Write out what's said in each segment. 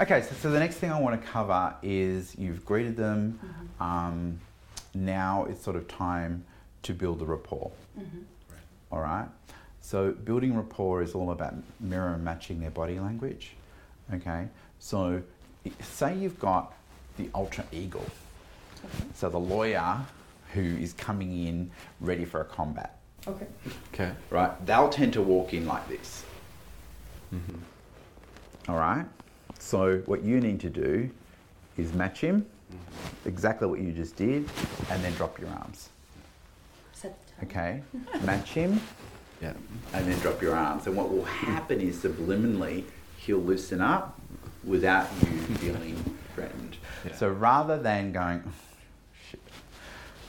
Okay, so, so the next thing I want to cover is you've greeted them. Mm-hmm. Um, now it's sort of time to build the rapport. Mm-hmm. All right. So building rapport is all about mirror matching their body language. Okay. So say you've got the ultra eagle. So the lawyer who is coming in ready for a combat. Okay. Okay. Right. They'll tend to walk in like this. Mm-hmm. All right. So what you need to do is match him, exactly what you just did, and then drop your arms. Set the tone. Okay. match him, Yeah. and then drop your arms. And what will happen is subliminally he'll loosen up without you feeling threatened. Yeah. So rather than going, "Oh, shit,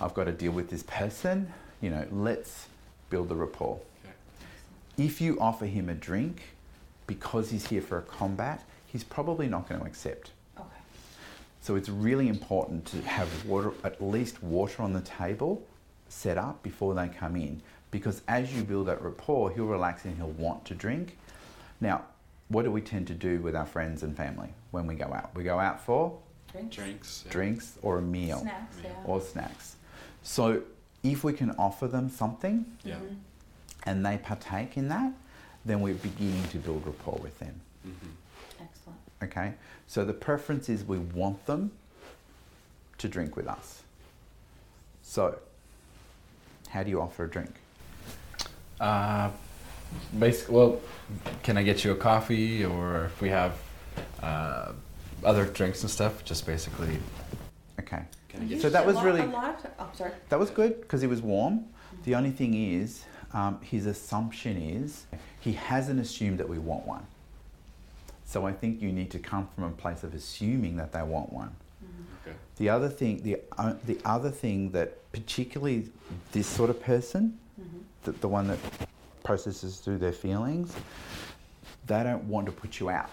I've got to deal with this person, you know, let's build the rapport. If you offer him a drink because he's here for a combat, he's probably not going to accept. Okay. So it's really important to have water, at least water on the table set up before they come in. Because as you build that rapport, he'll relax and he'll want to drink. Now, what do we tend to do with our friends and family when we go out? We go out for Drinks. Drinks. yeah. drinks or a meal Snacks, yeah. or snacks. So if we can offer them something Yeah. Mhm. and they partake in that, then we're beginning to build rapport with them. Mm-hmm. Excellent. Okay, so the preference is we want them to drink with us. So, how do you offer a drink? Uh, basically, well, can I get you a coffee, or if we have uh, other drinks and stuff, just basically. Okay, Can I get So that was lot- really- of, oh, sorry. that was good because it was warm. The only thing is, um, his assumption is he hasn't assumed that we want one. So I think you need to come from a place of assuming that they want one. Okay. The other thing, the uh, the other thing that particularly this sort of person, the, the one that processes through their feelings, they don't want to put you out.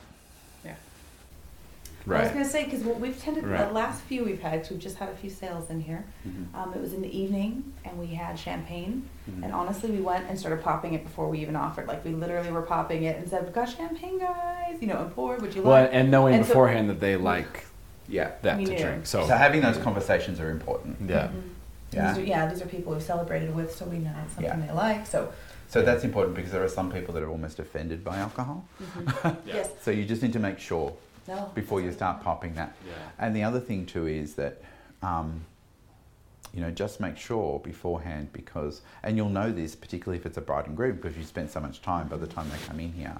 Yeah. I was going to say because what we've tended Right. the last few we've had, 'cause we've just had a few sales in here. Mm-hmm. Um, it was in the evening, and we had champagne. Mhm. And honestly, we went and started popping it before we even offered. Like we literally were popping it and said, "We've got champagne, guys. You know, and poured. Would you Well, like?" and knowing And so- beforehand that they like Yeah. that to knew. drink. So, So having those conversations are important. yeah. Mhm. Yeah. These are, yeah, these are people we've celebrated with, so we know it's something Yeah. they like. So, So that's important because there are some people that are almost offended by alcohol. mhm. Yeah. yes, So you just need to make sure no. before you start popping that. Yeah. And the other thing too is that, um, you know, just make sure beforehand because, and you'll know this particularly if it's a bride and groom because you spent so much time by the time they come in here,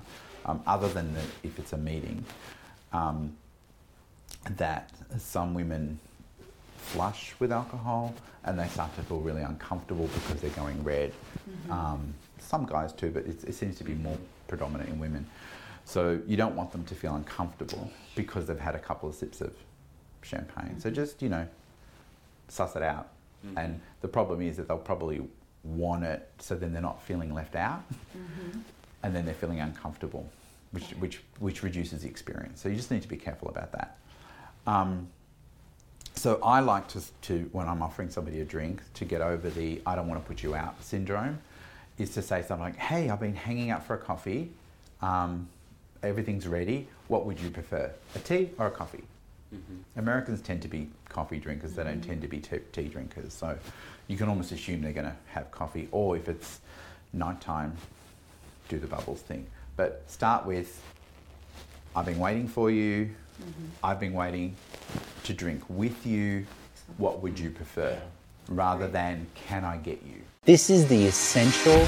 um, other than the, if it's a meeting, um, that some women flush with alcohol and they start to feel really uncomfortable because they're going red. Um, some guys too, but it, it seems to be more predominant in women. So you don't want them to feel uncomfortable because they've had a couple of sips of champagne. So just you know, suss it out. Mm-hmm. And the problem is that they'll probably want it, so then they're not feeling left out, Mhm. and then they're feeling uncomfortable, which which which reduces the experience. So you just need to be careful about that. Um, so I like to, to when I'm offering somebody a drink to get over the I don't want to put you out syndrome, is to say something like, Hey, I've been hanging out for a coffee. Um, everything's ready. What would you prefer, a tea or a coffee? Mm-hmm. Americans tend to be coffee drinkers. They don't tend to be tea, tea drinkers. So you can almost assume they're going to have coffee. Or if it's nighttime, do the bubbles thing. But start with, I've been waiting for you. I've been waiting to drink with you. What would you prefer? Rather than, can I get you? This is the essential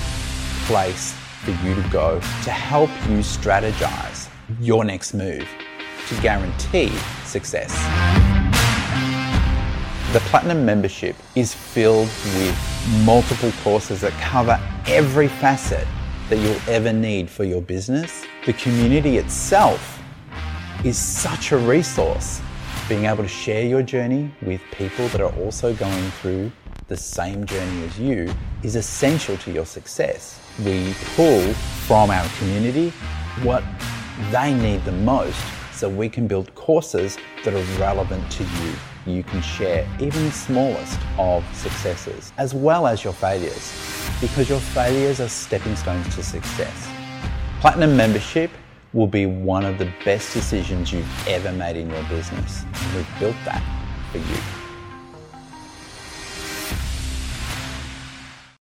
place for you to go to help you strategize your next move to guarantee success. The Platinum membership is filled with multiple courses that cover every facet that you'll ever need for your business. The community itself is such a resource. Being able to share your journey with people that are also going through the same journey as you is essential to your success. We pull from our community what they need the most so we can build courses that are relevant to you. You can share even the smallest of successes as well as your failures because your failures are stepping stones to success. Platinum membership will be one of the best decisions you've ever made in your business. We've built that for you.